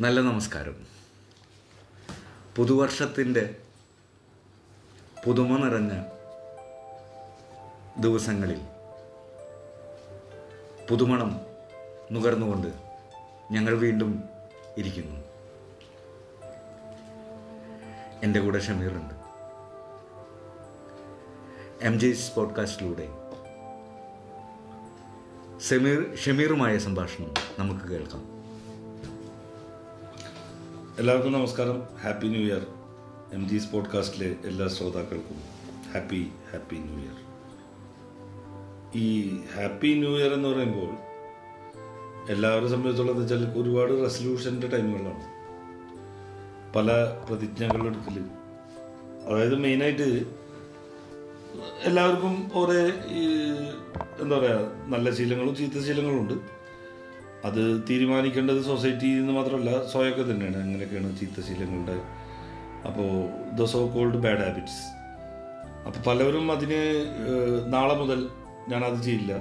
നല്ല നമസ്കാരം. പുതുവർഷത്തിന്റെ പുതുമ നിറഞ്ഞ ദിവസങ്ങളിൽ പുതുമണം നുകർന്നുകൊണ്ട് ഞങ്ങൾ വീണ്ടും ഇരിക്കുന്നു. എന്റെ കൂടെ ഷമീറുണ്ട്. എം ജെസ് പോഡ്കാസ്റ്റിലൂടെ ഷമീർ ഷമീറുമായ സംഭാഷണം നമുക്ക് കേൾക്കാം. എല്ലാവർക്കും നമസ്കാരം. Happy new year M G പോഡ്കാസ്റ്റിലെ എല്ലാ ശ്രോതാക്കൾക്കും ഹാപ്പി ഹാപ്പി ന്യൂ ഇയർ ഈ ഹാപ്പി ന്യൂ ഇയർ എന്ന് പറയുമ്പോൾ എല്ലാവരെ സംബന്ധിച്ചോളം എന്ന് വെച്ചാൽ ഒരുപാട് റെസൊല്യൂഷന്റെ ടൈമുകളാണ് പല പ്രതിജ്ഞകളെടുക്കൽ അതായത് മെയിനായിട്ട് എല്ലാവർക്കും ഓരോ എന്താ പറയുക നല്ല ശീലങ്ങളും ചീത്ത ശീലങ്ങളും ഉണ്ട്. അത് തീരുമാനിക്കേണ്ടത് സൊസൈറ്റിയിൽ നിന്ന് മാത്രമല്ല സ്വയമൊക്കെ തന്നെയാണ്. അങ്ങനെയൊക്കെയാണ് ചീത്തശീലങ്ങളുടെ അപ്പോൾ the so called bad habits അപ്പോൾ പലവരും അതിന് നാളെ മുതൽ ഞാൻ അത് ചെയ്യില്ല.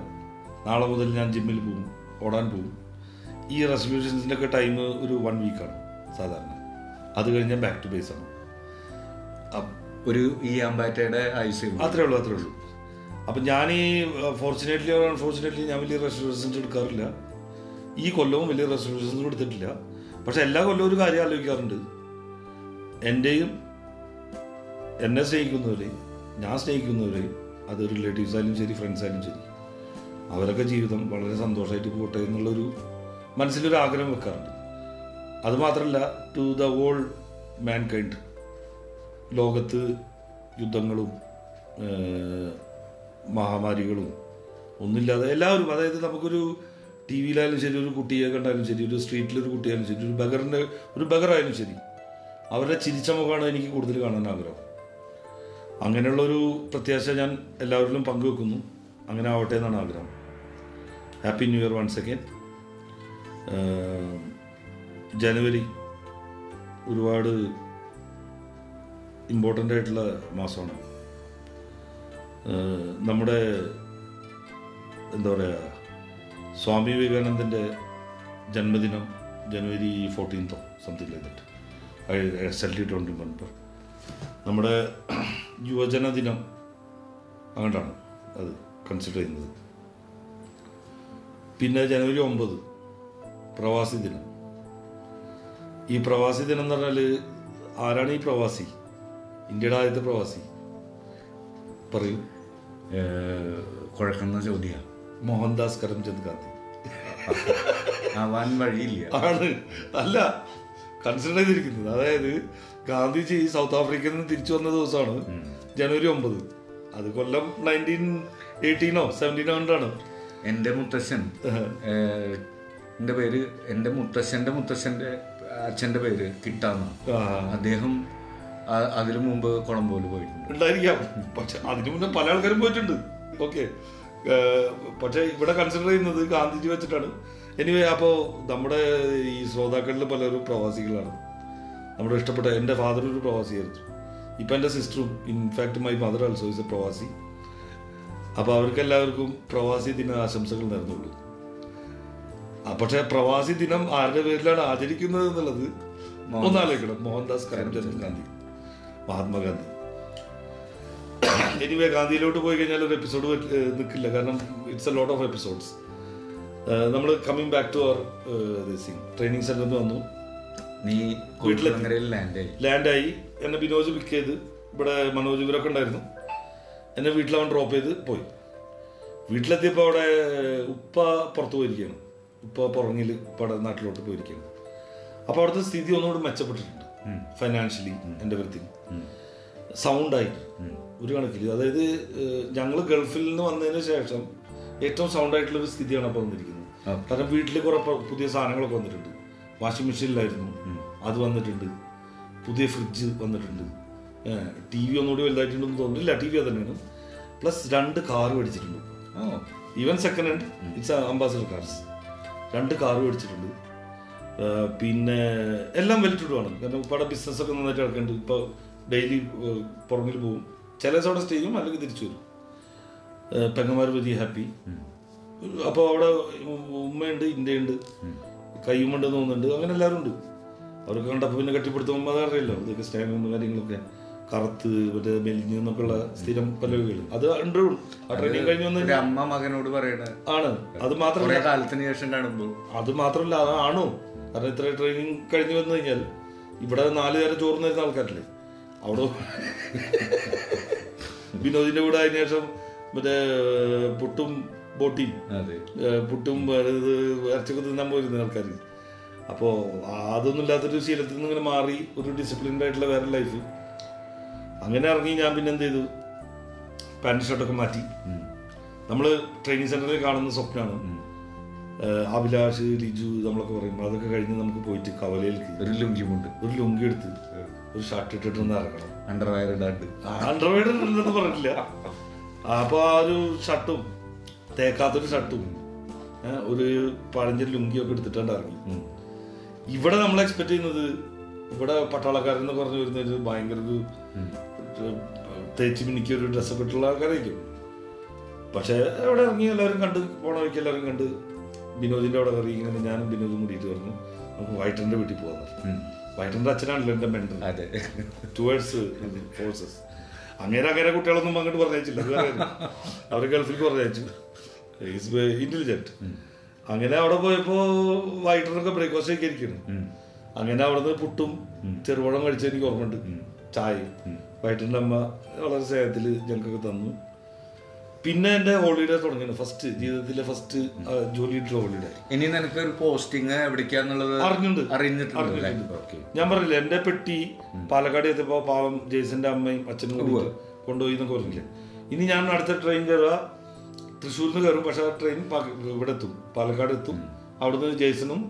നാളെ മുതൽ ഞാൻ ജിമ്മിൽ പോകും ഓടാൻ പോകും. ഈ റെസൊല്യൂഷൻസിന്റെ ഒക്കെ ടൈം ഒരു വൺ വീക്കാണ് സാധാരണ. അത് കഴിഞ്ഞാൽ ബാക്ക് ടു ബേസ് ആണ്. ഒരു ഈ അമ്പാറ്റയുടെ ആയുസ് അത്രേ ഉള്ളൂ അത്രേ ഉള്ളൂ. അപ്പം ഞാൻ ഈ ഫോർച്ചുനേറ്റ്ലി ഓർ അൺഫോർച്ചുനേറ്റ്ലി ഞാൻ വലിയ റെസൊല്യൂഷൻസ് എടുക്കാറില്ല. ഈ കൊല്ലവും വലിയ റെസൊല്യൂഷൻസ് എടുത്തിട്ടില്ല. പക്ഷെ എല്ലാ കൊല്ലവും ഒരു കാര്യം ആലോചിക്കാറുണ്ട്. എന്റെയും എന്നെ സ്നേഹിക്കുന്നവരെയും ഞാൻ സ്നേഹിക്കുന്നവരെയും അത് റിലേറ്റീവ്സ് ആയാലും ശരി ഫ്രണ്ട്സ് ആയാലും ശരി അവരൊക്കെ ജീവിതം വളരെ സന്തോഷമായിട്ട് പോട്ടെ എന്നുള്ളൊരു മനസ്സിലൊരു ആഗ്രഹം വെക്കാറുണ്ട്. അതുമാത്രമല്ല to the all mankind ലോകത്ത് യുദ്ധങ്ങളും മഹാമാരികളും ഒന്നുമില്ലാതെ എല്ലാവരും അതായത് നമുക്കൊരു ടി വിയിലായാലും ശരി ഒരു കുട്ടിയെ കണ്ടാലും ശരി ഒരു സ്ട്രീറ്റിലൊരു കുട്ടിയായാലും ശരി ഒരു ബഗറിന്റെ ഒരു ബഗറായാലും ശരി അവരുടെ ചിരിച്ച മുഖമാണ് എനിക്ക് കൂടുതൽ കാണാൻ ആഗ്രഹം. അങ്ങനെയുള്ളൊരു പ്രത്യാശ ഞാൻ എല്ലാവരിലും പങ്കുവെക്കുന്നു. അങ്ങനെ ആവട്ടെ എന്നാണ് ആഗ്രഹം. Happy new year once again ജനുവരി ഒരുപാട് ഇമ്പോർട്ടന്റ് ആയിട്ടുള്ള മാസമാണ്. നമ്മുടെ എന്താ പറയുക സ്വാമി വിവേകാനന്ദന്റെ ജന്മദിനം ജനുവരി ഫോർട്ടീൻത്തോ സംതിങ് ലൈക്ക് ദറ്റ് ഐ സെൽറ്റി ഡോണ്ട് റിമെമ്പർ നമ്മുടെ യുവജന ദിനം അങ്ങോട്ടാണ് അത് കൺസിഡർ ചെയ്യുന്നത്. പിന്നെ ജനുവരി ഒമ്പത് പ്രവാസി ദിനം. ഈ പ്രവാസി ദിനം എന്ന് പറഞ്ഞാൽ ആരാണ് ഈ പ്രവാസി? ഇന്ത്യയുടെ ആദ്യത്തെ പ്രവാസി? പറയൂ. കുഴക്കുന്ന ചോദ്യ. മോഹൻദാസ് കരംചന്ദ് ഗാന്ധി. ആണ്. അല്ല കൺസിഡർ ചെയ്തിരിക്കുന്നത്. അതായത് ഗാന്ധിജി സൗത്ത് ആഫ്രിക്കയിൽ നിന്ന് തിരിച്ചു വന്ന ദിവസമാണ് ജനുവരി ഒമ്പത്. അത് കൊല്ലം നയന്റീൻ എയ്റ്റീനോ സെവന്റീനോ കൊണ്ടാണ് എന്റെ മുത്തശ്ശൻ എന്റെ പേര് എന്റെ മുത്തശ്ശന്റെ മുത്തശ്ശന്റെ അച്ഛന്റെ പേര് കിട്ടാന്ന് അദ്ദേഹം അതിനു മുമ്പ് കൊളംബോയിൽ പോയിട്ടുണ്ട്. ഉണ്ടായിരിക്കാം. പക്ഷെ അതിനു മുന്നേ പല ആൾക്കാരും പോയിട്ടുണ്ട്. ഓക്കെ. പക്ഷെ ഇവിടെ കൺസിഡർ ചെയ്യുന്നത് ഗാന്ധിജി വെച്ചിട്ടാണ്. എനിവേ അപ്പോൾ നമ്മുടെ ഈ ശ്രോതാക്കളിൽ പലരും പ്രവാസികളാണ്. നമ്മുടെ ഇഷ്ടപ്പെട്ട എന്റെ ഫാദർ ഒരു പ്രവാസിയായിരുന്നു. ഇപ്പം എന്റെ സിസ്റ്ററും in fact my mother also is a pravasi. അപ്പോൾ അവർക്കെല്ലാവർക്കും പ്രവാസി ദിന ആശംസകൾ നേർന്നുള്ളൂ. പക്ഷേ പ്രവാസി ദിനം ആരുടെ പേരിലാണ് ആചരിക്കുന്നത് എന്നുള്ളത് ഒന്നാലോചിക്കണം മോഹൻദാസ് കരംചന്ദ് ഗാന്ധി മഹാത്മാഗാന്ധി. എനിവേ ഗാന്ധിയിലോട്ട് പോയി കഴിഞ്ഞാൽ ഒരു എപ്പിസോഡ് നിൽക്കില്ല കാരണം it's a lot of episodes നമ്മൾ കമ്മിങ് ബാക്ക് ടു അവർ സിംഗ് ട്രെയിനിങ് സെന്ററിൽ നിന്ന് വന്നു. നീ വീട്ടിൽ ലാൻഡായി എന്നെ ബിനോജ് പിക്ക് ചെയ്ത്. ഇവിടെ മനോജ് ഇവരൊക്കെ ഉണ്ടായിരുന്നു. എന്നെ വീട്ടിലവൻ ഡ്രോപ്പ് ചെയ്ത് പോയി. വീട്ടിലെത്തിയപ്പോൾ അവിടെ ഉപ്പ പുറത്ത് പോയിരിക്കുകയാണ്. ഉപ്പ പുറങ്ങിൽ ഉപ്പയുടെ നാട്ടിലോട്ട് പോയിരിക്കുകയാണ്. അപ്പോൾ അവിടുത്തെ സ്ഥിതി ഒന്നുകൂടി മെച്ചപ്പെട്ടിട്ടുണ്ട്. ഫൈനാൻഷ്യലി എന്റെ വൃത്തിക്ക് സൗണ്ടായി ഒരു കണക്കിൽ അതായത് ഞങ്ങൾ ഗൾഫിൽ നിന്ന് വന്നതിന് ശേഷം ഏറ്റവും സൗണ്ട് ആയിട്ടുള്ള ഒരു സ്ഥിതിയാണ് അപ്പോൾ വന്നിരിക്കുന്നത്. കാരണം വീട്ടിൽ കുറെ പുതിയ സാധനങ്ങളൊക്കെ വന്നിട്ടുണ്ട്. വാഷിംഗ് മെഷീനിലായിരുന്നു. അത് വന്നിട്ടുണ്ട്. പുതിയ ഫ്രിഡ്ജ് വന്നിട്ടുണ്ട്. ടി വി ഒന്നുകൂടി വലുതായിട്ടുണ്ടെന്ന് തോന്നുന്നില്ല ടി വി തന്നെയാണ് പ്ലസ് രണ്ട് കാർ മേടിച്ചിട്ടുണ്ട്. Even second hand it's Ambassador cars രണ്ട് കാർ മേടിച്ചിട്ടുണ്ട്. പിന്നെ എല്ലാം വെലിറ്റിടുവാണ് കാരണം ഇപ്പോൾ ബിസിനസ് ഒക്കെ നന്നായിട്ട് നടക്കുന്നുണ്ട്. ഇപ്പോൾ ഡെയിലി പുറകിൽ പോകും. ചില ദിവസം സ്റ്റേജും സ്റ്റേ ചെയ്യും അല്ലെങ്കിൽ തിരിച്ചു വരും. പെങ്ങന്മാർ വെരി ഹാപ്പി അപ്പോൾ അവിടെ ഉമ്മയുണ്ട് ഇന്ത്യയുണ്ട് കയ്യുമുണ്ട് തോന്നുന്നുണ്ട് അങ്ങനെ എല്ലാവരും ഉണ്ട്. അവർക്ക് കണ്ടപ്പോൾ പിന്നെ കെട്ടിപ്പിടുത്തുമ്പോൾ അതറിയല്ലോ. ഇതൊക്കെ സ്നേഹം കാര്യങ്ങളൊക്കെ കറുത്ത് മറ്റേ മെലിഞ്ഞ് എന്നൊക്കെയുള്ള സ്ഥിരം പലവികൾ അത് ഉണ്ട് ആ ട്രെയിനിങ് കഴിഞ്ഞു വന്ന് അമ്മ മകനോട് പറയണ ആണ്. അത് മാത്രമല്ല. കാലത്തിന് ശേഷം കാണുമ്പോൾ. അത് മാത്രമല്ല അതാണോ കാരണം ഇത്ര ട്രെയിനിങ് കഴിഞ്ഞ് വന്നു കഴിഞ്ഞാൽ ഇവിടെ നാല് നേരം ചോറ് തരുന്ന ആൾക്കാരല്ലേ? അവിടെ? വിനോദിന്റെ കൂടെ അതിന് ശേഷം മറ്റേ പുട്ടും ബോട്ടിയും പുട്ടും ഇറച്ചൊക്കെ തിന്നാൻ പോയിരുന്ന ആൾക്കാർ അപ്പോൾ അതൊന്നും ഇല്ലാത്തൊരു ശീലത്തിൽ നിന്ന് ഇങ്ങനെ മാറി ഒരു ഡിസിപ്ലിൻഡ് ആയിട്ടുള്ള വേറെ ലൈഫ് അങ്ങനെ ഇറങ്ങി ഞാൻ പിന്നെ എന്ത് ചെയ്തു? പാന്റ് ഷർട്ടൊക്കെ മാറ്റി. നമ്മൾ ട്രെയിനിങ് സെന്ററിൽ കാണുന്ന സ്വപ്നമാണ് അഭിലാഷ് ലിജു നമ്മളൊക്കെ പറയും. അതൊക്കെ കഴിഞ്ഞ് നമുക്ക് പോയിട്ട് കവലയിൽ ഒരു ലുങ്കിയുമുണ്ട് ഒരു ലുങ്കി എടുത്ത്. ഒരു ഷർട്ട് ഇട്ടിട്ടൊന്ന് ഇറങ്ങണം. അണ്ടർവയർ ഇടാണ്ട്. ആൻഡ്രോയിഡ് ഇല്ലെന്ന് പറഞ്ഞില്ല അപ്പൊ ആ ഒരു ഷർട്ടും തേക്കാത്തൊരു ഷർട്ടും ഒരു പഴഞ്ചൻ ലുങ്കിയൊക്കെ എടുത്തിട്ടാണ് ഇറങ്ങി. ഇവിടെ നമ്മൾ എക്സ്പെക്ട് ചെയ്യുന്നത് ഇവിടെ പട്ടാളക്കാരൻ എന്ന് പറഞ്ഞു വരുന്ന ഒരു ഭയങ്കര ഒരു ഒരു തേച്ച് മിനിക്ക് ഒരു ഡ്രസ്സൊക്കെ ഇട്ടുള്ള ആൾക്കാരായിരിക്കും. പക്ഷെ അവിടെ ഇറങ്ങി എല്ലാവരും കണ്ട് പോണ വഴിക്ക് എല്ലാവരും കണ്ട് വിനോദിന്റെ അവിടെ കയറി ഇങ്ങനെ ഞാനും വിനോദും കൂടിയിട്ട് പറഞ്ഞു നമുക്ക് വൈറ്ററിന്റെ വീട്ടിൽ പോകാൻ വൈറ്ററിന്റെ അച്ഛനാണല്ലോ എന്റെ മെൻഡർ അതെ. ടുവേഴ്സ് ഫോഴ്സസ് അങ്ങനെ അങ്ങനെ കുട്ടികളൊന്നും അങ്ങോട്ട് പറഞ്ഞയച്ചില്ല. അവർ ഗൾഫിലേക്ക് പറഞ്ഞയച്ചു. ഇന്റലിജന്റ് അങ്ങനെ അവിടെ പോയപ്പോ വൈകിട്ടൊക്കെ ബ്രേക്ക്ഫാസ്റ്റ് ഒക്കെ ഇരിക്കുന്നു അങ്ങനെ അവിടുന്ന് പുട്ടും ചെറുപഴം കഴിച്ച എനിക്ക് ഓർമ്മയുണ്ട്. ചായയും. വൈകിട്ടിന്റെ അമ്മ വളരെ സ്നേഹത്തിൽ ഞങ്ങൾക്കൊക്കെ തന്നു. പിന്നെ എന്റെ ഹോളിഡേ തുടങ്ങിയത് ഫസ്റ്റ് ജീവിതത്തിലെ ഫസ്റ്റ് ജോലി ഹോളിഡേ ഇനി നിനക്ക് ഒരു പോസ്റ്റിംഗ് എവിടേക്കാന്നുള്ളത് അറിഞ്ഞിട്ടുണ്ട്. ഓക്കെ ഞാൻ പറഞ്ഞില്ല എന്റെ പെട്ടി പാലക്കാട് എത്തിയപ്പോ പാവം ജെയ്സന്റെ അമ്മയും അച്ഛനും കൂടി കൊണ്ടുപോയി എന്നൊക്കെ പറഞ്ഞില്ലേ. ഇനി ഞാൻ അടുത്ത ട്രെയിൻ കയറുക. തൃശ്ശൂരിൽ നിന്ന് കയറും പക്ഷെ ആ ട്രെയിൻ ഇവിടെ എത്തും. പാലക്കാട് എത്തും. അവിടുന്ന് ജെയ്സനും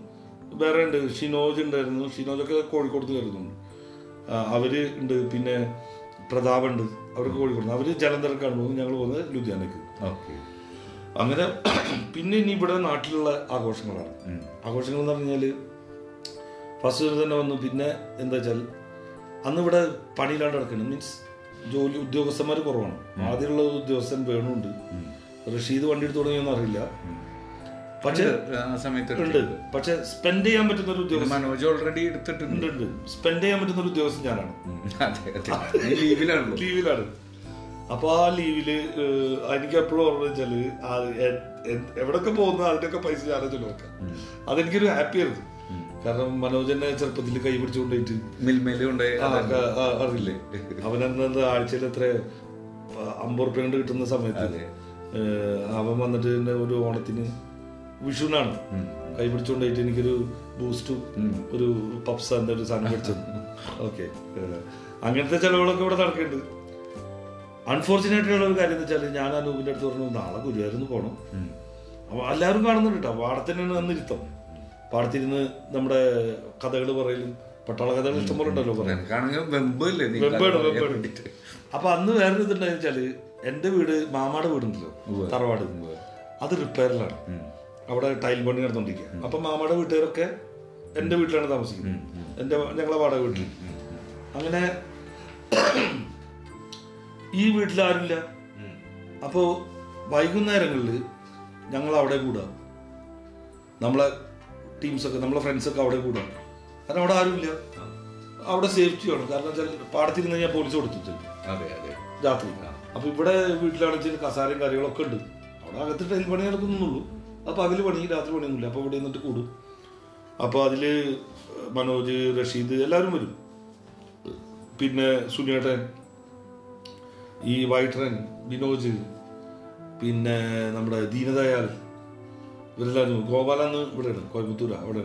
വേറെ ഉണ്ട്. ഷിനോജ് ഉണ്ടായിരുന്നു. ഷിനോജൊക്കെ കോഴിക്കോട് കയറുന്നുണ്ട്. അവർ ഉണ്ട്. പിന്നെ പ്രതാപ് ഉണ്ട് അവർക്ക് കോഴിക്കോട് അവർ ജലന്ധർക്കാണ് പോകുന്നത് ഞങ്ങൾ പോകുന്നത് ലുധിയാനക്ക്. ഓക്കെ. അങ്ങനെ പിന്നെ ഇനി ഇവിടെ നാട്ടിലുള്ള ആഘോഷങ്ങളാണ്. ആഘോഷങ്ങൾ എന്ന് പറഞ്ഞാൽ ഫസ്റ്റ് തന്നെ വന്നു. പിന്നെ എന്താ വെച്ചാൽ അന്ന് ഇവിടെ പണിയില്ലാണ്ട് നടക്കണം മീൻസ് ജോലി ഉദ്യോഗസ്ഥന്മാർ കുറവാണ്. ആദ്യമുള്ള ഉദ്യോഗസ്ഥൻ വേണുണ്ട്. റഷീദ് വണ്ടി എടുത്ത് തുടങ്ങിയൊന്നും അറിയില്ല പക്ഷെ ആ സമയത്ത് ഉണ്ട്. പക്ഷെ സ്പെൻഡ് ചെയ്യാൻ പറ്റുന്ന ഒരു ഉദ്യോഗസ്ഥൻ മനോജ് ഓൾറെഡി എടുത്തിട്ടുണ്ട്. ഉണ്ട് സ്പെൻഡ് ചെയ്യാൻ പറ്റുന്ന ഒരു ഉദ്യോഗസ്ഥൻ ഞാനാണ്. ലീവിലാണല്ലോ. ലീവിലാണ്. അപ്പൊ ആ ലീവിൽ എനിക്ക് എപ്പോഴും ഓർമ്മ വെച്ചാൽ എവിടൊക്കെ പോകുന്ന അതിന്റെയൊക്കെ പൈസ ഞാനാ ചെലവാക്കാം അതെനിക്കൊരു ഹാപ്പി ആയിരുന്നു. കാരണം മനോജ് എന്നെ ചെറുപ്പത്തിൽ കൈ പിടിച്ചു കൊണ്ടുപോയിട്ട് അറിയില്ലേ? അവനെന്നത് ആഴ്ചയിൽ എത്ര അമ്പത് റുപ്യ കൊണ്ട് കിട്ടുന്ന സമയത്ത് അവൻ വന്നിട്ട് ഒരു ഓണത്തിന് വിഷുവിനാണ്. കൈ പിടിച്ചുകൊണ്ടായിട്ട് എനിക്കൊരു ബൂസ്റ്റും ഒരു പപ്സ് എന്താ ഒരു സാധനം മേടിച്ചത് ഓക്കെ. അങ്ങനത്തെ ചിലവുകളൊക്കെ ഇവിടെ നടക്കുന്നുണ്ട്. അൺഫോർച്ചുനേറ്റ് ഉള്ള ഒരു കാര്യം എന്ന് വെച്ചാൽ ഞാൻ അനൂപിന്റെ അടുത്ത് പറഞ്ഞു നാളെ ഗുരുവായൂരിന്ന് പോകണം അപ്പൊ എല്ലാവരും കാണുന്നുണ്ട് കേട്ടോ. പാടത്തിനാണ് അന്നിരുത്തം പാടത്തിരുന്ന് നമ്മുടെ കഥകൾ പറയലും പട്ടാള കഥകൾ ഇഷ്ടംപോലെ ഉണ്ടല്ലോ പറയാൻ. അപ്പൊ അന്ന് വേറെ ഇതുണ്ടായെന്ന് വെച്ചാൽ എന്റെ വീട് മാമാടെ വീടുണ്ടല്ലോ തറവാട്. അത് റിപ്പയറിലാണ് അവിടെ ടൈൽ പണി നടന്നുകൊണ്ടിരിക്കുക അപ്പൊ മാമയുടെ വീട്ടുകാരൊക്കെ എന്റെ വീട്ടിലാണ് താമസിക്കുന്നത്. എന്റെ ഞങ്ങളെ വാടക വീട്ടിൽ അങ്ങനെ ഈ വീട്ടിൽ ആരുമില്ല. അപ്പോ വൈകുന്നേരങ്ങളിൽ ഞങ്ങൾ അവിടെ കൂടാ. നമ്മളെ ടീംസൊക്കെ നമ്മളെ ഫ്രണ്ട്സൊക്കെ അവിടെ കൂടാ. കാരണം അവിടെ ആരുമില്ല. അവിടെ സേഫ്റ്റി വേണം. കാരണം വെച്ചാൽ പാടത്തിരുന്ന് ഞാൻ പോലീസ് കൊടുത്തു രാത്രി. അപ്പൊ ഇവിടെ വീട്ടിലാണെങ്കിൽ വെച്ചാൽ കസാരയും കാര്യങ്ങളൊക്കെ ഉണ്ട്. അവിടെ അകത്ത് ടൈൽ പണി നടക്കുന്നുള്ളൂ. അപ്പൊ അതിൽ പണി രാത്രി പണിയൊന്നുമില്ല. അപ്പോൾ ഇവിടെ നിന്നിട്ട് കൂടും. അപ്പോൾ അതിൽ മനോജ് റഷീദ് എല്ലാവരും വരും. പിന്നെ സുനിയേട്ടൻ ഈ വൈട്രൻ വിനോജ് പിന്നെ നമ്മുടെ ദീനദയാൽ ഇവരെല്ലാവരും ഗോപാലന്ന് ഇവിടെയാണ് കോയമ്പത്തൂര അവിടെ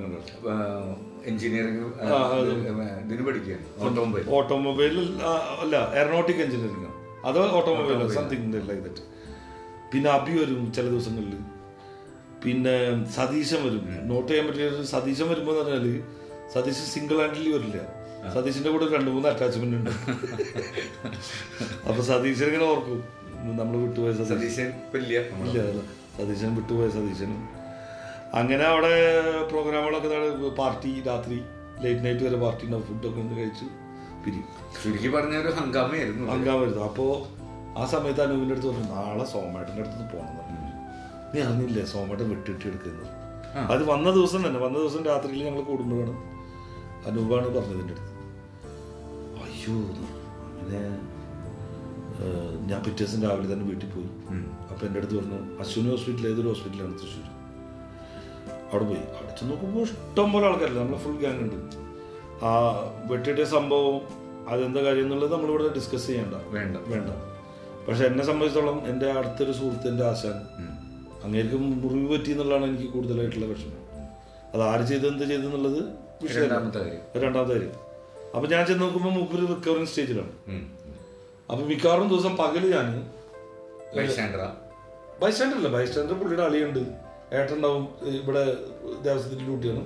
എഞ്ചിനീയറിംഗ്. ഇതിന് പഠിക്കുകയാണ് ഓട്ടോമൊബൈൽ. ഓട്ടോമൊബൈൽ അല്ല എയറോനോട്ടിക് എഞ്ചിനീയറിംഗ് അതോ ഓട്ടോമൊബൈൽ. സംതിങ് ദറ്റ് പിന്നെ അബി വരും ചില ദിവസങ്ങളിൽ പിന്നെ സതീശൻ വരും നോട്ട് ചെയ്യാൻ പറ്റിയ സതീശൻ വരുമ്പോ എന്ന് പറഞ്ഞാൽ സതീശ് സിംഗിൾ ഹാൻഡിൽ വരില്ല. സതീശിന്റെ കൂടെ രണ്ട് മൂന്ന് അറ്റാച്ച്മെന്റ് ഉണ്ട്. അപ്പൊ സതീശൻ ഇങ്ങനെ ഓർക്കും. നമ്മൾ വിട്ടുപോയ സതീശൻ. സതീശൻ ഇല്ല. സതീശൻ വിട്ടുപോയ സതീശനും. അങ്ങനെ അവിടെ പ്രോഗ്രാമുകളൊക്കെ പാർട്ടി രാത്രി ലേറ്റ് നൈറ്റ് വരെ പാർട്ടി ഉണ്ടാവും. ഫുഡൊക്കെ ഒന്ന് കഴിച്ച് പിരിയും. ചുരുക്കി പറഞ്ഞ ഒരു ഹങ്കാമയായിരുന്നു ഹങ്കാൻ അപ്പോൾ അപ്പോ ആ സമയത്ത് അനുവിന്റെ അടുത്ത് പറഞ്ഞു നാളെ സോമേട്ടന്റെ അടുത്ത് പോകണം പറഞ്ഞു. നീ അറിഞ്ഞില്ലേ സോമേട്ടൻ വെട്ടിട്ട് എടുക്കുന്നത് അത് വന്ന ദിവസം തന്നെ വന്ന ദിവസം രാത്രിയിൽ ഞങ്ങൾ കൂടുമ്പോഴാണ് അനൂപാണ് പറഞ്ഞതിന്റെ അടുത്ത്. അയ്യോ പിന്നെ അങ്ങനെ ഞാൻ പിറ്റേ ദിവസം രാവിലെ തന്നെ വീട്ടിൽ പോയി. അപ്പം എന്റെ അടുത്ത് പറഞ്ഞു അശ്വിനി ഹോസ്പിറ്റൽ ഏതൊരു ഹോസ്പിറ്റലാണ് തൃശ്ശൂർ അവിടെ പോയി. അവിടെ ചെന്ന് നോക്കുമ്പോൾ ഇഷ്ടം പോലെ ആൾക്കാരില്ല നമ്മളെ ഫുൾ ഗ്യാങ് ഉണ്ട്. ആ വെട്ടിയിട്ട സംഭവം അതെന്താ കാര്യം എന്നുള്ളത് നമ്മളിവിടെ ഡിസ്കസ് ചെയ്യണ്ട. വേണ്ട. വേണ്ട. പക്ഷെ എന്നെ സംബന്ധിച്ചിടത്തോളം എന്റെ അടുത്തൊരു സുഹൃത്തിന്റെ ആശാൻ അങ്ങേക്ക് മുറിവ് പറ്റി എന്നുള്ളതാണ് എനിക്ക് കൂടുതലായിട്ടുള്ള വിഷമം. അത് ആര് ചെയ്ത് എന്ത് ചെയ്തെന്നുള്ളത് വിഷയമല്ല. രണ്ടാമത്തെ കാര്യം. അപ്പൊ ഞാൻ ചെന്ന് നോക്കുമ്പോൾ മൂപ്പര് റിക്കവറിങ് സ്റ്റേജിലാണ് അപ്പൊ മിക്കവാറും ദിവസം പകൽ ഞാൻ ബൈസ്റ്റാൻഡർ അല്ല ബൈസ്റ്റാൻഡർ പുള്ളിയുടെ അളിയുണ്ട്. ഏട്ടുണ്ടാവും ഇവിടെ ദേവസ്വത്തിൽ ഡ്യൂട്ടിയാണ്.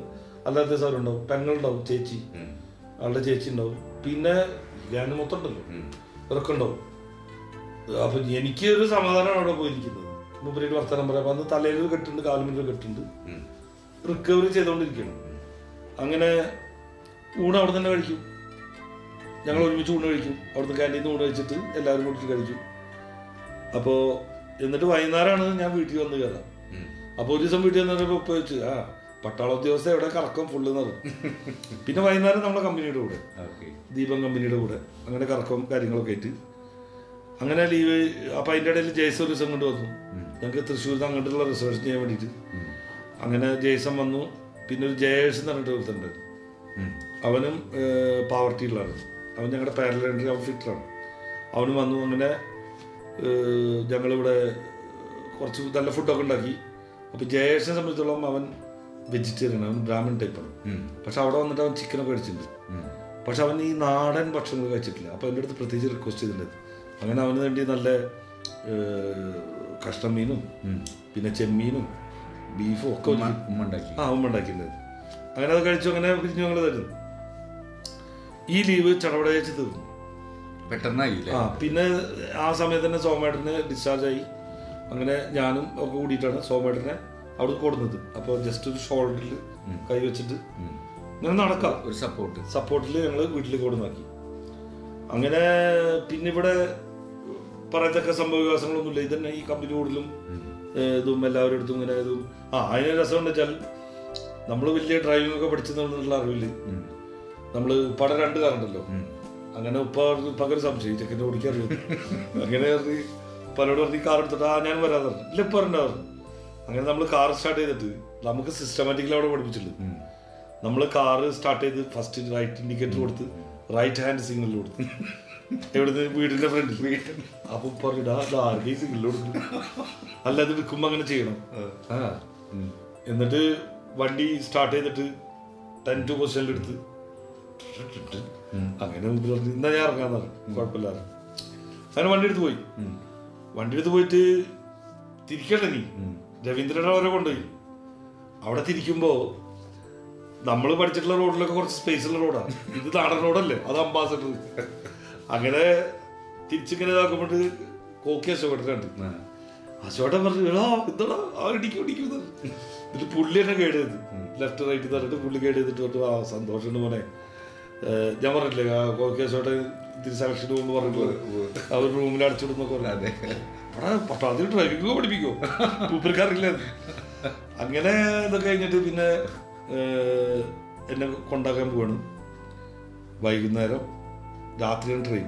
അല്ലാത്ത സാറുണ്ടാവും പെങ്ങളുണ്ടാവും ചേച്ചി. ആളുടെ ചേച്ചി ഉണ്ടാവും. പിന്നെ ഞാൻ മൊത്തം ഉണ്ടല്ലോ ഇറക്കുണ്ടാവും അപ്പൊ എനിക്ക് ഒരു സമാധാനമാണ് അവിടെ പോയിരിക്കുന്നത്. മൂപ്പരേറ്റ് വർത്തമാനം പറയാം. അന്ന് തലയിൽ ഒരു കെട്ടുണ്ട് കാലുമിൽ ഒരു കെട്ടുണ്ട്. റിക്കവറി ചെയ്തുകൊണ്ടിരിക്കുകയാണ് അങ്ങനെ ഊണ് അവിടെ തന്നെ കഴിക്കും. ഞങ്ങൾ ഒരുമിച്ച് ഊണ് കഴിക്കും. അവിടുന്ന് കാന്റീന്ന് ഊണ് കഴിച്ചിട്ട് എല്ലാവരും കൂടി കഴിക്കും. അപ്പോൾ എന്നിട്ട് വൈകുന്നേരമാണ് ഞാൻ വീട്ടിൽ വന്ന് കയറാം. അപ്പോൾ ഒരു ദിവസം വീട്ടിൽ വന്നപ്പോൾ ഉപ്പ വെച്ച് ആ പട്ടാള ഉദ്യോഗസ്ഥ എവിടെ കറക്കം ഫുള്ള് പറയും പിന്നെ വൈകുന്നേരം നമ്മളെ കമ്പനിയുടെ കൂടെ ദീപം കമ്പനിയുടെ കൂടെ അങ്ങനെ കറക്കം കാര്യങ്ങളൊക്കെ ആയിട്ട്. അങ്ങനെ ലീവ് അപ്പം അതിന്റെ ഇടയിൽ ജയസ് ഒരു ദിവസം കൊണ്ട് വന്നു. ഞങ്ങൾക്ക് തൃശ്ശൂരിൽ നിന്ന് അങ്ങോട്ടുള്ള റിസർച്ച് ചെയ്യാൻ വേണ്ടിയിട്ട്. അങ്ങനെ ജയ്സൺ വന്നു. പിന്നെ ഒരു ജയേഴ്സ് എന്ന് പറഞ്ഞിട്ട് ഒരുത്തുണ്ട്. അവനും പാവർട്ടിയിലാണ്. അവൻ ഞങ്ങളുടെ പാരലൻഡറി അവൻ ഫിറ്ററാണ് അവനും വന്നു. അങ്ങനെ ഞങ്ങളിവിടെ കുറച്ച് നല്ല ഫുഡൊക്കെ ഉണ്ടാക്കി. അപ്പോൾ ജയേഷിനെ സംബന്ധിച്ചിടത്തോളം അവൻ വെജിറ്റേറിയൻ അവൻ ബ്രാഹ്മൺ ടൈപ്പാണ് പക്ഷെ അവിടെ വന്നിട്ട് അവൻ ചിക്കനൊക്കെ കഴിച്ചിട്ടുണ്ട്. പക്ഷെ അവൻ ഈ നാടൻ ഭക്ഷണങ്ങൾ കഴിച്ചിട്ടില്ല. അപ്പോൾ എന്റെ അടുത്ത് പ്രത്യേകിച്ച് റിക്വസ്റ്റ് ചെയ്തിട്ടുണ്ട്. അങ്ങനെ അവന് വേണ്ടി നല്ല കഷ്ണം മീനും പിന്നെ ചെമ്മീനും ബീഫും ഒക്കെ ഉമ്മ ഉണ്ടാക്കി. ആ ഉമ്മ ഉണ്ടാക്കിയിട്ടുണ്ട്. അങ്ങനെ അത് കഴിച്ചു അങ്ങനെ പിരിഞ്ഞു ഞങ്ങൾ തരുന്നു ഈ ലീവ് ചടപടയച്ച് തീർന്നു. പെട്ടെന്നായി ആ പിന്നെ ആ സമയത്ത് തന്നെ സോമേട്ടന് ഡിസ്ചാർജ് ആയി. അങ്ങനെ ഞാനും ഒക്കെ കൂടിയിട്ടാണ് സോമേട്ടനെ അവിടെ കൊടുത്തത് അപ്പോൾ ജസ്റ്റ് ഒരു ഷോൾഡറിൽ കൈ വെച്ചിട്ട് ഇങ്ങനെ നടക്കാം. ഒരു സപ്പോർട്ട് സപ്പോർട്ടിൽ ഞങ്ങൾ വീട്ടിലേക്ക് കൊടുന്നാക്കി അങ്ങനെ പിന്നെ ഇവിടെ പറയത്തക്ക സംഭവ വികാസങ്ങളൊന്നുമില്ല. ഇതന്നെ ഈ കമ്പനി കൂടുതലും ഇതും എല്ലാവരുടെ അടുത്തും ഇങ്ങനെ ഇതും. ആ അതിന് രസം എന്ന് വെച്ചാൽ നമ്മൾ വലിയ ഡ്രൈവിംഗ് ഒക്കെ പഠിച്ചെന്നുള്ള അറിവിൽ നമ്മൾ ഉപ്പാടെ രണ്ട് കാറുണ്ടല്ലോ. അങ്ങനെ ഉപ്പ ഉപ്പാക്കൊരു സംശയം ചെക്കന്റെ ഓടിക്കറിയോ അങ്ങനെ പലരോട് പറഞ്ഞ് കാർ എടുത്തിട്ട് ആ ഞാൻ വരാതെ ഇല്ല ഇപ്പൊ പറഞ്ഞു. അങ്ങനെ നമ്മൾ കാർ സ്റ്റാർട്ട് ചെയ്തിട്ട് നമുക്ക് സിസ്റ്റമാറ്റിക്കലി അവിടെ പഠിപ്പിച്ചിട്ടുണ്ട്. നമ്മൾ കാർ സ്റ്റാർട്ട് ചെയ്ത് ഫസ്റ്റ് റൈറ്റ് ഇൻഡിക്കേറ്റർ കൊടുത്ത് റൈറ്റ് ഹാൻഡ് സിഗ്നൽ കൊടുത്ത്. എവിടുന്ന്? വീടിന്റെ ഫ്രണ്ടിൽ അപ്പൊ പറഞ്ഞിട്ട് ആർക്കും കൊടുക്കും അല്ല അത് വിൽക്കുമ്പോ അങ്ങനെ ചെയ്യണം. ആ. എന്നിട്ട് വണ്ടി സ്റ്റാർട്ട് ചെയ്തിട്ട് ടെൻ ടു പൊസിഷനിൽ എടുത്ത് അങ്ങനെ മുമ്പിൽ പറഞ്ഞു ഇന്നാ ഞാൻ ഇറങ്ങാന്ന് പറഞ്ഞു. കുഴപ്പമില്ലാതെ. അങ്ങനെ വണ്ടി എടുത്ത് പോയി. വണ്ടി എടുത്ത് പോയിട്ട് തിരിക്കണ്ട നീ? രവീന്ദ്രനെ അവരെ കൊണ്ടുപോയി. അവിടെ തിരിക്കുമ്പോ നമ്മൾ പഠിച്ചിട്ടുള്ള റോഡിലൊക്കെ കുറച്ച് സ്പേസ് ഉള്ള റോഡാണ് ഇത് നാടൻ റോഡല്ലേ അത് അംബാസഡർ അങ്ങനെ തിരിച്ചിങ്ങനെ നോക്കുമ്പോട്ട് കോക്കി അശോകട്ടുണ്ട് അശോകട്ടൻ പറഞ്ഞു എടാ എന്താടാ ആ ഇടിക്കും ഇടിക്കും എന്ന്. എന്നിട്ട് പുള്ളി തന്നെ കേട് ചെയ്തു. ലെഫ്റ്റ് റൈറ്റ് തരട്ട് പുള്ളി കേട് ചെയ്തിട്ട് പറഞ്ഞു ആ സന്തോഷമുണ്ട് മോനെ. ഞാൻ പറഞ്ഞില്ലേ ആ കോക്കി അശോകട്ടൻ ഇത്തിരി സെലക്ഷൻ പോകുമ്പോൾ പറഞ്ഞു അവർ റൂമിൽ അടച്ചിടുന്നൊക്കെ പറഞ്ഞു അതെ. അവിടെ പട്ടാളത്തിൽ ഡ്രൈവിംഗ് പഠിപ്പിക്കോ കൂപ്പർക്കാറില്ല അങ്ങനെ ഇതൊക്കെ കഴിഞ്ഞിട്ട് പിന്നെ എന്നെ കൊണ്ടാക്കാൻ പോവാണ്. വൈകുന്നേരം. രാത്രിയാണ് ട്രെയിൻ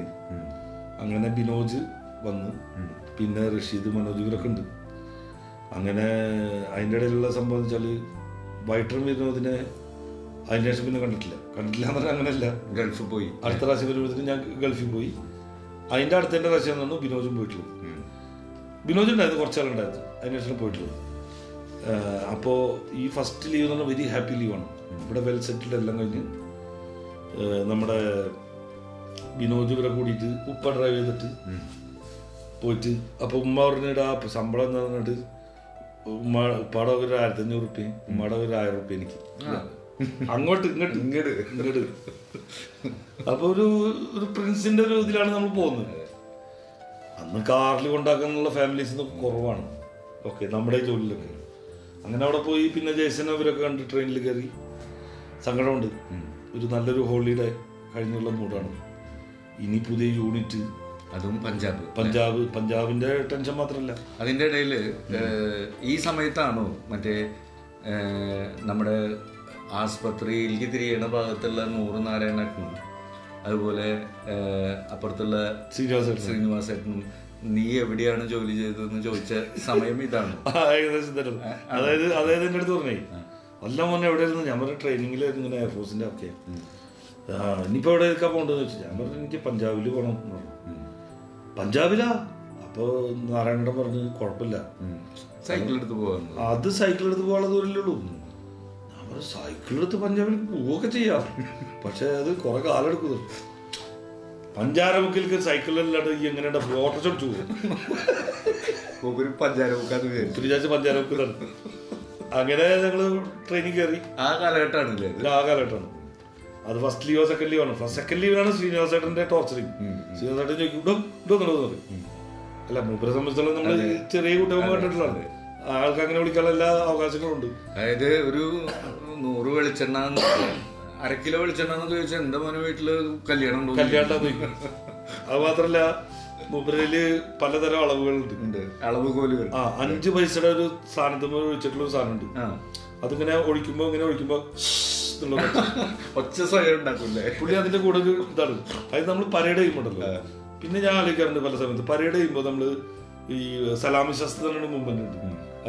അങ്ങനെ ബിനോജ് വന്ന്. പിന്നെ റഷീദ് മനോജ് ഇവരൊക്കെ ഉണ്ട്. അങ്ങനെ അതിന്റെ ഇടയിലുള്ള സംഭവം വെച്ചാൽ വൈറ്ററും വിനോദിനെ അതിന് ശേഷം പിന്നെ കണ്ടിട്ടില്ല. കണ്ടിട്ടില്ല എന്ന് പറഞ്ഞാൽ അങ്ങനെയല്ല ഗൾഫിൽ പോയി. അടുത്ത പ്രാവശ്യം വരുമ്പോഴത്തേക്കും ഞാൻ ഗൾഫിൽ പോയി. അതിന്റെ അടുത്തതിന്റെ പ്രാവശ്യം തന്നു ബിനോജും പോയിട്ടുള്ളത് ബിനോജുണ്ടായിരുന്നു ബിനോജ് ഉണ്ടായിരുന്നു കുറച്ചാളുണ്ടായിരുന്നു അതിനുശേഷം പോയിട്ടുള്ളത് അപ്പോൾ ഈ ഫസ്റ്റ് ലീവ് എന്ന് പറഞ്ഞാൽ വെരി ഹാപ്പി ലീവാണ് ഇവിടെ വെൽ സെറ്റിൽഡ് എല്ലാം കഴിഞ്ഞ് നമ്മുടെ ബിനോജ് ഇവരെ കൂടിയിട്ട് ഉപ്പ ഡ്രൈവ് ചെയ്തിട്ട് പോയിട്ട് അപ്പൊ ഉമ്മ പറഞ്ഞിട്ട് ആ ശമ്പളം എന്ന് പറഞ്ഞിട്ട്? ഉമ്മ ഉപ്പാടെ ഒരു ആയിരത്തി അഞ്ഞൂറ് റുപ്യയും ഉമ്മയുടെ ഒരു ആയിരം റുപ്യ എനിക്ക്. അങ്ങോട്ട് ഇങ്ങോട്ട്. ഇങ്ങോട്ട് ഇങ്ങോട്ട് അപ്പൊ ഒരു ഒരു പ്രിൻസിന്റെ ഒരു ഇതിലാണ് നമ്മൾ പോകുന്നത്. അന്ന് കാറിൽ കൊണ്ടാക്കാനുള്ള ഫാമിലീസ് കുറവാണ്. ഓക്കെ നമ്മുടെ ജോലിയിലൊക്കെ. അങ്ങനെ അവിടെ പോയി പിന്നെ ജയ്സൻ അവരൊക്കെ കണ്ട് ട്രെയിനിൽ കയറി. സങ്കടമുണ്ട്. ഒരു നല്ലൊരു ഹോളിഡേ കഴിഞ്ഞുള്ള മൂഡാണ് ഇനി പുതിയ യൂണിറ്റ് അതും പഞ്ചാബ്. പഞ്ചാബ് പഞ്ചാബിന്റെ ടെൻഷൻ മാത്രമല്ല അതിന്റെ ഇടയിൽ ഈ സമയത്താണോ മറ്റേ നമ്മുടെ ആസ്പത്രിയിലേക്ക് തിരിയണ ഭാഗത്തുള്ള നൂറ് നാരായണേട്ടനും അതുപോലെ അപ്പുറത്തുള്ള ശ്രീനിവാസ ശ്രീനിവാസേട്ടനും നീ എവിടെയാണ് ജോലി ചെയ്തതെന്ന് ചോദിച്ച സമയം ഇതാണ്. ഏകദേശം തരും അതായത് അതായത് എന്റെ അടുത്ത് പറഞ്ഞേ. എല്ലാം മോനെ എവിടെയായിരുന്നു? ഞാൻ പറഞ്ഞ ട്രെയിനിങ്ങിൽ ഇങ്ങനെ എയർഫോഴ്സിന്റെ ഒക്കെ. ഇനിയിപ്പോ എവിടെ എടുക്കാൻ പോകണ്ടെന്ന് വെച്ചാൽ ഞാൻ പറഞ്ഞു എനിക്ക് പഞ്ചാബിൽ പോകണം എന്ന് പറഞ്ഞു. പഞ്ചാബിലാ? അപ്പൊ നാരായണൻ പറഞ്ഞു കുഴപ്പമില്ല. സൈക്കിൾ എടുത്ത് പോകാൻ അത് സൈക്കിൾ എടുത്ത് പോകാനുള്ള ദൂരല്ലേ ഉള്ളൂ. ഞാൻ പറഞ്ഞു സൈക്കിൾ എടുത്ത് പഞ്ചാബിൽ പോവുകയൊക്കെ ചെയ്യാം. പക്ഷെ അത് കുറെ കാലം എടുക്കുന്നു പഞ്ചാരമുക്കിലേക്ക് സൈക്കിളിലല്ലാണ്ട് ഈ എങ്ങനെ ഓട്ടോ ചടിച്ചു പോകും. ഒരു പഞ്ചാര മുക്കാന്ന് വിചാരിച്ചു. ഒത്തിരി ചാച്ച പഞ്ചാരമുക്കിലാണ്. അങ്ങനെ ഞങ്ങൾ ട്രെയിനിൽ കയറി. ആ കാലഘട്ടമാണ് ആ കാലഘട്ടമാണ്. അത് ഫസ്റ്റ് ലീവോ സെക്കൻഡ് ലീവ് ആണ് ഫസ്റ്റ് സെക്കൻഡ് ലീവിലാണ് ശ്രീനിവാസേട്ടന്റെ ടോർച്ചറിങ് ശ്രീനിവാസേട്ടൻ ചോദിക്കും ഇടോ ഇടോ അല്ല മൂപ്പരെ സംബന്ധിച്ചിടത്തോളം നമ്മൾ ചെറിയ കുട്ടികൾ കണ്ടിട്ടുള്ളതാണ്. ആൾക്ക് അങ്ങനെ വിളിക്കാനുള്ള എല്ലാ അവകാശങ്ങളും ഉണ്ട് അതായത് ഒരു നൂറ് വെളിച്ചെണ്ണ അര കിലോ വെളിച്ചെണ്ണ എന്നൊക്കെ ചോദിച്ചാൽ എന്റെ മോനെ വീട്ടിൽ കല്യാണം കല്യാണം അത് മാത്രല്ല മൂപ്പരയിൽ പലതരം അളവുകളുണ്ട്. ഉണ്ട്. അളവ് കോലുകൾ ആ അഞ്ച് പൈസയുടെ ഒരു സാധനത്തിൽ ഒഴിച്ചിട്ടുള്ള ഒരു സാധനം ഉണ്ട് അതിങ്ങനെ ഒഴിക്കുമ്പോ ഇങ്ങനെ ഒഴിക്കുമ്പോ എന്നുള്ളത് ഒച്ച സ്വയം ഉണ്ടാക്കില്ലേ? പുള്ളി അതിന്റെ കൂടെ ഒരു ഇതാണ്. അതായത് നമ്മൾ പരേഡ് ചെയ്യുമ്പോണ്ടല്ലോ. പിന്നെ ഞാൻ ആലോചിക്കാറുണ്ട് പല സമയത്ത് പരേഡ് ചെയ്യുമ്പോൾ നമ്മൾ ഈ സലാമി ശസ്ത്രത്തിന് മുമ്പ്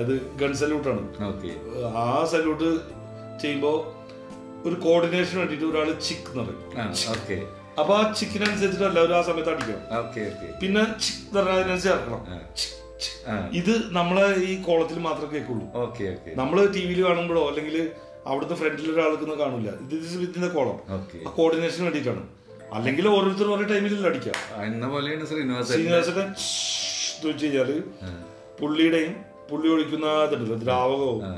അത് ഗൺ സല്യൂട്ടാണ്. ആ സല്യൂട്ട് ചെയ്യുമ്പോൾ ഒരു കോർഡിനേഷൻ വേണ്ടിയിട്ട് ഒരാൾ ചിക്ക് എന്ന് പറയും. അപ്പൊ ആ ചിക്കിനനുസരിച്ചിട്ട് എല്ലാവരും ആ സമയത്ത് അടിക്കണം. പിന്നെ ചിക്ക് എന്ന് പറഞ്ഞാൽ അതിനനുസരിച്ച് ഇറക്കണം. ഇത് നമ്മളെ ഈ കോളത്തിൽ മാത്രമേ കേൾക്കുള്ളൂ. നമ്മൾ ടി വിയിൽ കാണുമ്പോഴോ അല്ലെങ്കിൽ അവിടുത്തെ ഫ്രണ്ടിൽ ഒരാൾക്കൊന്നും കാണില്ല ഇത് വിത്തിന്റെ കോളം. ഓക്കെ. ആ കോർഡിനേഷൻ വേണ്ടിയിട്ടാണ്. അല്ലെങ്കിൽ ഓരോരുത്തർ ഓരോ ടൈമിലല്ല അടിക്കാം. എന്ന പോലെയാണ് ശ്രീനിവാസൻ. ശ്രീനിവാസൊക്കെ വെച്ച് കഴിഞ്ഞാൽ പുള്ളിയുടെയും പുള്ളി ഒഴിക്കുന്ന ഇതുണ്ടല്ലോ ദ്രാവകവും. ആ.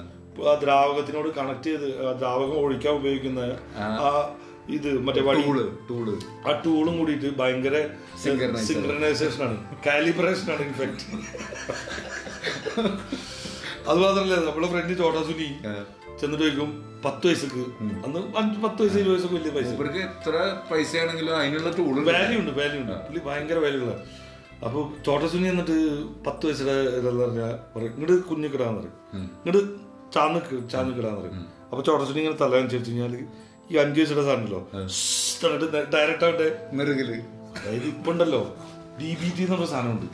ദ്രാവകത്തിനോട് കണക്ട് ചെയ്ത് ആ ദ്രാവകം ഒഴിക്കാൻ ഉപയോഗിക്കുന്ന ആ. ഇത് മറ്റേ വടി. ടൂൾ ടൂൾ ആ ടൂളും കൂടിയിട്ട് ഭയങ്കര സിംഗ്രനൈസേഷൻ ആണ്. കാലിബ്രേഷൻ ആണ് ഇൻഫാക്ട് അത് മാത്രല്ല നമ്മളെ ഫ്രണ്ട് ചോട്ടാസുനി ചെന്നിട്ട് ചോദിക്കും പത്ത് വയസ്സക്ക് അന്ന് അഞ്ച് പത്ത് വയസ്സ് ഇരുപത് വയസ്സൊക്കെ വലിയ പൈസ. ഇവർക്ക് എത്ര പൈസയാണെങ്കിലും അതിനുള്ള ടൂൾ വാല്യൂ ഉണ്ട് വാല്യൂ ഉണ്ട്. പുള്ളി ഭയങ്കര വാല്യൂ ഉള്ള അപ്പൊ ചോട്ടസുനി എന്നിട്ട് പത്ത് വയസ്സുടെ ഇതെന്ന് പറഞ്ഞാൽ പറയും ഇങ്ങോട്ട് കിടാന്ന് പറയും. ഇങ്ങോട്ട് ചാന്ന് ചാന്ന് കിടാന്ന് പറയും. അപ്പൊ ചോട്ടസുനി ഇങ്ങനെ തല വെച്ച് കഴിഞ്ഞാൽ ഈ അഞ്ചു വയസ്സുടെ സാധനല്ലോ ഡയറക്റ്റ് ആവട്ടെ മെറുകിൽ അതായത് ഇപ്പൊ ഉണ്ടല്ലോ ഡി ബി ടി എന്ന് പറഞ്ഞ സാധനമുണ്ട്.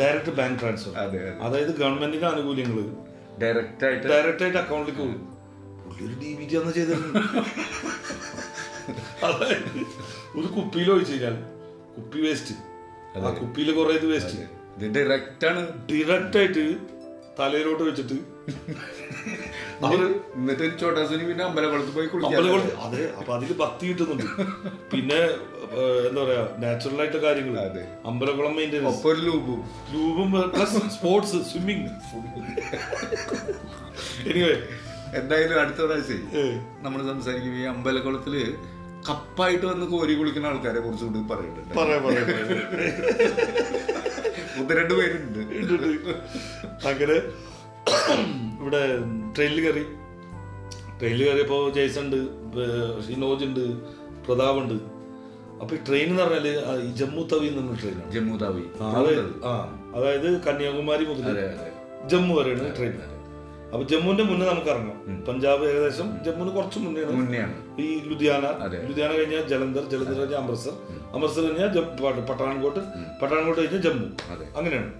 ഡയറക്റ്റ് ബാങ്ക് ട്രാൻസ്ഫർ അതെ അതെ. അതായത് ഗവൺമെന്റിന്റെ ആനുകൂല്യങ്ങൾ. ഡയറക്റ്റ് ആയിട്ട് ഡയറക്റ്റ് ആയിട്ട് അക്കൗണ്ടിലേക്ക് പോകും പുള്ളി ഒരു ഡി ബി ടി അന്ന് ചെയ്തിരുന്നു അതായത് ഒരു കുപ്പിയിൽ ഒഴിച്ചു കഴിഞ്ഞാൽ കുപ്പി വേസ്റ്റ് ആ കുപ്പിയിൽ കുറെ ഇത് വേസ്റ്റ് ഇത് ഡയറക്റ്റ് ആണ്. ഡയറക്റ്റ് ആയിട്ട് തലയിലോട്ട് വെച്ചിട്ട് എന്നിട്ട് ചോട്ടാസുനി പിന്നെ അമ്പലക്കുളത്ത് പോയി അമ്പലക്കുളത്ത് അതെ അപ്പൊ അതിൽ ഭക്തി കിട്ടുന്നുണ്ട്. പിന്നെ എന്താ പറയാ നാച്ചുറൽ ആയിട്ട് കാര്യങ്ങൾ. അമ്പലക്കുളം മെയിന്റെനൻസ് ഒരു ലൂബും. പ്ലസ് സ്പോർട്സ് സ്വിമ്മിങ് എനിവേ എന്തായാലും അടുത്ത പ്രാവശ്യം നമ്മൾ സംസാരിക്കും. ഈ അമ്പലക്കുളത്തിൽ കപ്പായിട്ട് വന്ന് കോരി കുളിക്കുന്ന ആൾക്കാരെ കുറിച്ച് കൂടി പറയുന്നുണ്ട് പറയാം പറയാം പറയാം. ഒന്ന് രണ്ട് പേരുണ്ട്. അങ്ങനെ ഇവിടെ ട്രെയിനിൽ കയറി. ട്രെയിനിൽ കയറിയപ്പോ ജയ്സൺ ഉണ്ട് ഷിനോജ് ഉണ്ട് പ്രതാപ് ഉണ്ട്. അപ്പൊ ട്രെയിൻ എന്ന് പറഞ്ഞാൽ ജമ്മു തവി എന്നുള്ള ട്രെയിനാണ് ജമ്മു തവി. അതായത് ആ അതായത് കന്യാകുമാരി മുതൽ ജമ്മു വരെയാണ് ട്രെയിൻ അപ്പൊ ജമ്മുവിന്റെ മുന്നേ നമുക്ക് ഇറങ്ങാം പഞ്ചാബ് ഏകദേശം ജമ്മുവിന് കുറച്ച് മുന്നെയാണ്. മുന്നെയാണ്. ഈ ലുധിയാന. ലുധിയാന കഴിഞ്ഞാൽ ജലന്ധർ ജലന്ധർ കഴിഞ്ഞാൽ അമൃത്സർ. അമൃത്സർ കഴിഞ്ഞാൽ പട്ടാൻകോട്ട് പട്ടാൻകോട്ട് കഴിഞ്ഞാൽ ജമ്മു. അങ്ങനെയാണ്.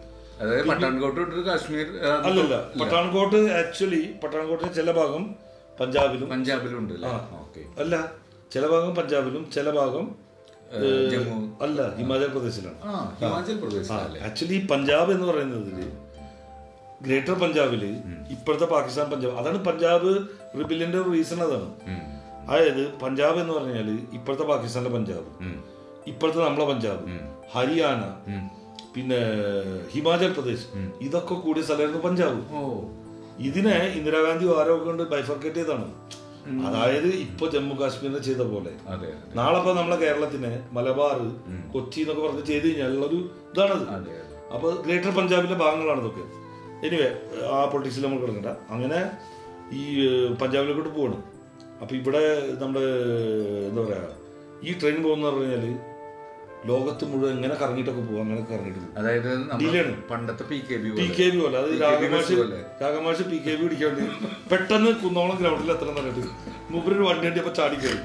തൊട്ട് കാശ്മീർ അല്ലല്ല പട്ടാൻകോട്ട് ആക്ച്വലി പട്ടാൻകോട്ടിന്റെ ചില ഭാഗം പഞ്ചാബിലും. പഞ്ചാബിലും ഉണ്ട്. അല്ല ചില ഭാഗം പഞ്ചാബിലും ചില ഭാഗം ജമ്മു. അല്ല ഹിമാചൽ പ്രദേശിലാണ്. ഹിമാചൽ പ്രദേശ് ആക്ച്വലി പഞ്ചാബ് എന്ന് പറയുന്നത് ഗ്രേറ്റർ പഞ്ചാബിൽ ഇപ്പോഴത്തെ പാകിസ്ഥാൻ പഞ്ചാബ് അതാണ് പഞ്ചാബ് റിബിലിന്റെ റീസൺ അതാണ്. അതായത് പഞ്ചാബ് എന്ന് പറഞ്ഞാൽ ഇപ്പോഴത്തെ പാകിസ്ഥാനിലെ പഞ്ചാബ്. ഇപ്പോഴത്തെ നമ്മളെ പഞ്ചാബ് ഹരിയാന പിന്നെ ഹിമാചൽ പ്രദേശ് ഇതൊക്കെ കൂടിയ സ്ഥലമായിരുന്നു പഞ്ചാബ്. ഇതിനെ ഇന്ദിരാഗാന്ധി ആരോ കൊണ്ട് ബൈഫർക്കേറ്റ് ചെയ്താണ് അതായത് ഇപ്പൊ ജമ്മു കാശ്മീരിനെ ചെയ്ത പോലെ. നാളെ ഇപ്പൊ നമ്മളെ കേരളത്തിന് മലബാർ കൊച്ചി എന്നൊക്കെ പറഞ്ഞ് ചെയ്ത് കഴിഞ്ഞാൽ ഉള്ളൊരു ഇതാണത് അപ്പൊ ഗ്രേറ്റർ പഞ്ചാബിന്റെ ഭാഗങ്ങളാണ് ഇതൊക്കെ. എനിവേ ആ പൊളിറ്റിക്സിൽ നമ്മൾ കിടക്കണ്ട. അങ്ങനെ ഈ പഞ്ചാബിലേക്കോട്ട് പോവാണ്. അപ്പൊ ഇവിടെ നമ്മുടെ എന്താ പറയാ ഈ ട്രെയിൻ പോകുന്ന പറഞ്ഞു കഴിഞ്ഞാൽ ലോകത്ത് മുഴുവൻ എങ്ങനെ കറങ്ങിയിട്ടൊക്കെ പോകും അങ്ങനെ കറങ്ങിയിട്ട് പോകും അതായത് പണ്ടത്തെ P K B P K B പോലെ. അത് PKB രാഗമാഷ് രാഗമാഷ് പി കെ ബി പിടിക്കാൻ പെട്ടെന്ന് കുന്നോളം ഗ്രൗണ്ടിൽ എത്ര പറഞ്ഞിട്ട് മൂപ്പര് ഒരു വണ്ടി വണ്ടി അപ്പൊ ചാടി കയറി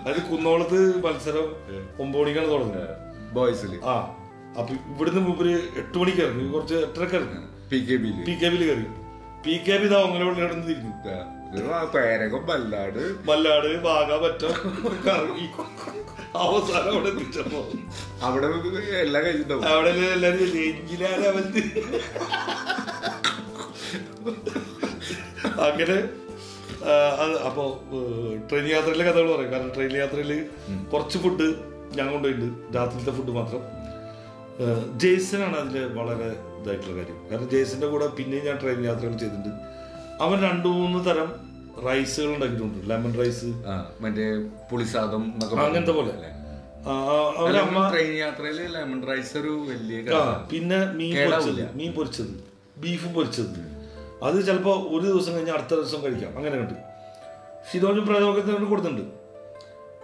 അതായത് കുന്നോളത്ത് മത്സരം ഒമ്പത് മണിക്കാണ് തുടങ്ങുന്നത്. ബോയ്സിൽ ആ അപ്പൊ ഇവിടുന്ന് മൂപ്പര് എട്ട് മണിക്ക് ഇറങ്ങി. കുറച്ച് എട്ടരക്ക് ഇറങ്ങി. P K B P K ബിയിൽ കയറി പി കെ ബി ഇതാ ഒങ്ങനെ കിടന്ന് തിരിഞ്ഞു. പേരകം മല്ലാട് മല്ലാട് വാഗ പറ്റ കറങ്ങി. അവസാനം അവിടെ എത്തിച്ചപ്പോ. അവിടെ എല്ലാം കഴിച്ചിട്ടുണ്ടാവും അവിടെ എല്ലാരും അവൻ അങ്ങനെ അപ്പൊ ട്രെയിൻ യാത്രയിലെ കഥകൾ പറയും. കാരണം ട്രെയിൻ യാത്രയിൽ കുറച്ച് ഫുഡ് ഞാൻ കൊണ്ടുപോയിട്ടുണ്ട്. രാത്രിയിലത്തെ ഫുഡ് മാത്രം. ജെയ്സനാണ് അതിൽ വളരെ ഇതായിട്ടുള്ള കാര്യം. കാരണം ജെയ്സന്റെ കൂടെ പിന്നെയും ഞാൻ ട്രെയിൻ യാത്രകൾ ചെയ്തിട്ടുണ്ട്. അവൻ രണ്ടു മൂന്ന് തരം റൈസുകൾ ഉണ്ടാക്കിയിട്ടുണ്ട്. ലെമൺ റൈസ് മറ്റേ പുളിസാദം അങ്ങനത്തെ പോലെ. ട്രെയിൻ യാത്രയിൽ ലെമൺ റൈസ് ഒരു വലിയ പിന്നെ മീൻ. പൊരിച്ചത് മീൻ പൊരിച്ചത് ബീഫ് പൊരിച്ചത്. അത് ചിലപ്പോ ഒരു ദിവസം കഴിഞ്ഞ അടുത്ത ദിവസം കഴിക്കാം. അങ്ങനെ ഉണ്ട് ശിതോജും പ്രയോഗത്തിന് കൊടുത്തിട്ടുണ്ട്.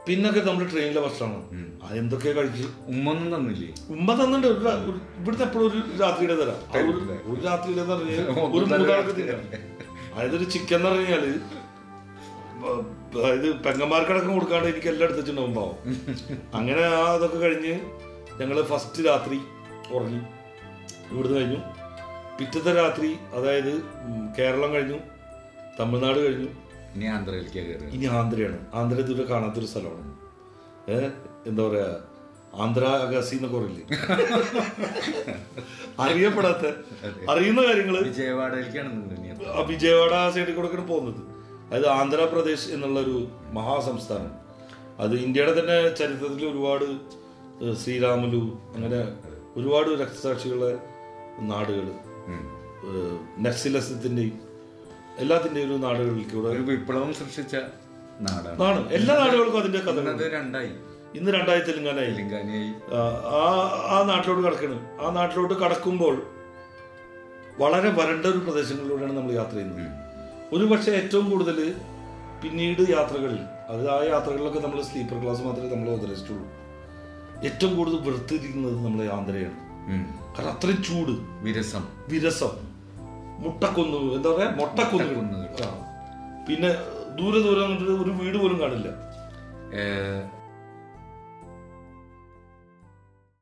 പിന്നൊക്കെ നമ്മൾ ട്രെയിനിലെ ഭക്ഷണമാണ്. അതെന്തൊക്കെ കഴിച്ച്? ഉമ്മൊന്നും തന്നില്ലേ? ഉമ്മ തന്നിട്ടുണ്ട്. ഒരു- ഇവിടുത്തെ എപ്പോഴും ഒരു രാത്രിയുടെ തരാം. ഒരു- രാത്രിയുടെ ഒരു മൂന്നാൾക്ക് തിന്നാം. അതായത് ഒരു ചിക്കൻ എന്ന് പറഞ്ഞു കഴിഞ്ഞാൽ ബ- അതായത് പെങ്ങന്മാർക്കടക്കം കൊടുക്കാണ്ട് എനിക്ക് എല്ലാം എടുത്തിട്ടുണ്ടാവും പാവം അങ്ങനെ ആ അതൊക്കെ കഴിഞ്ഞ് ഞങ്ങൾ ഫസ്റ്റ് രാത്രി ഉറങ്ങി. ഇവിടുന്ന് കഴിഞ്ഞു. പിറ്റത്തെ രാത്രി അതായത് കേരളം കഴിഞ്ഞു. തമിഴ്നാട് കഴിഞ്ഞു. ഇനി ആന്ധ്രയിലേക്ക് ഇനി ആന്ധ്രയാണ്. ആന്ധ്ര ഇതുവരെ കാണാത്തൊരു സ്ഥലമാണ്. ഏഹ് എന്താ പറയാ? ആന്ധ്ര അഗാസി എന്നൊക്കെ പറയില്ലേ? അറിയപ്പെടാത്ത അറിയുന്ന കാര്യങ്ങൾ വിജയവാഡയിലേക്കാണ് വിജയവാഡ ആ സൈഡിൽ കൂടെ പോകുന്നത്. അതായത് ആന്ധ്രാപ്രദേശ് എന്നുള്ള ഒരു മഹാസംസ്ഥാനം. അത് ഇന്ത്യയുടെ തന്നെ ചരിത്രത്തിൽ ഒരുപാട് ശ്രീരാമുലു അങ്ങനെ ഒരുപാട് രക്തസാക്ഷികളുടെ നാടുകൾ നക്സിലസത്തിന്റെയും നക്സിലസത്തിന്റെയും എല്ലാത്തിന്റെയും ഒരു നാടുകളിൽ കൂടെ ഒരു വിപ്ലവം സൃഷ്ടിച്ച നാടാണ്. എല്ലാ നാടുകൾക്കും അതിന്റെ കഥ രണ്ടായി. ഇന്ന് രണ്ടായി തെലുങ്കാനായി. തെലുങ്കാനയായി. ആ- ആ നാട്ടിലോട്ട് കടക്കണം. ആ നാട്ടിലോട്ട് കടക്കുമ്പോൾ വളരെ വരണ്ട ഒരു പ്രദേശങ്ങളിലൂടെയാണ് നമ്മൾ യാത്ര ചെയ്യുന്നത്. ഒരു പക്ഷേ ഏറ്റവും കൂടുതൽ പിന്നീട് യാത്രകളിൽ അത് ആ യാത്രകളിലൊക്കെ നമ്മൾ സ്ലീപ്പർ ക്ലാസ് മാത്രമേ നമ്മൾ ഉദ്ദേശിച്ചുള്ളൂ ഏറ്റവും കൂടുതൽ വെറുത്തിരിക്കുന്നത് നമ്മളെ ആന്ധ്രയാണ്. കാരണം അത്രയും ചൂട്. വിരസം. വിരസം. മുട്ടക്കൊന്നു എന്താ പറയാ? മുട്ടക്കൊന്നു. പിന്നെ ദൂരെ ദൂരെ ഒരു വീട് പോലും കാണില്ല.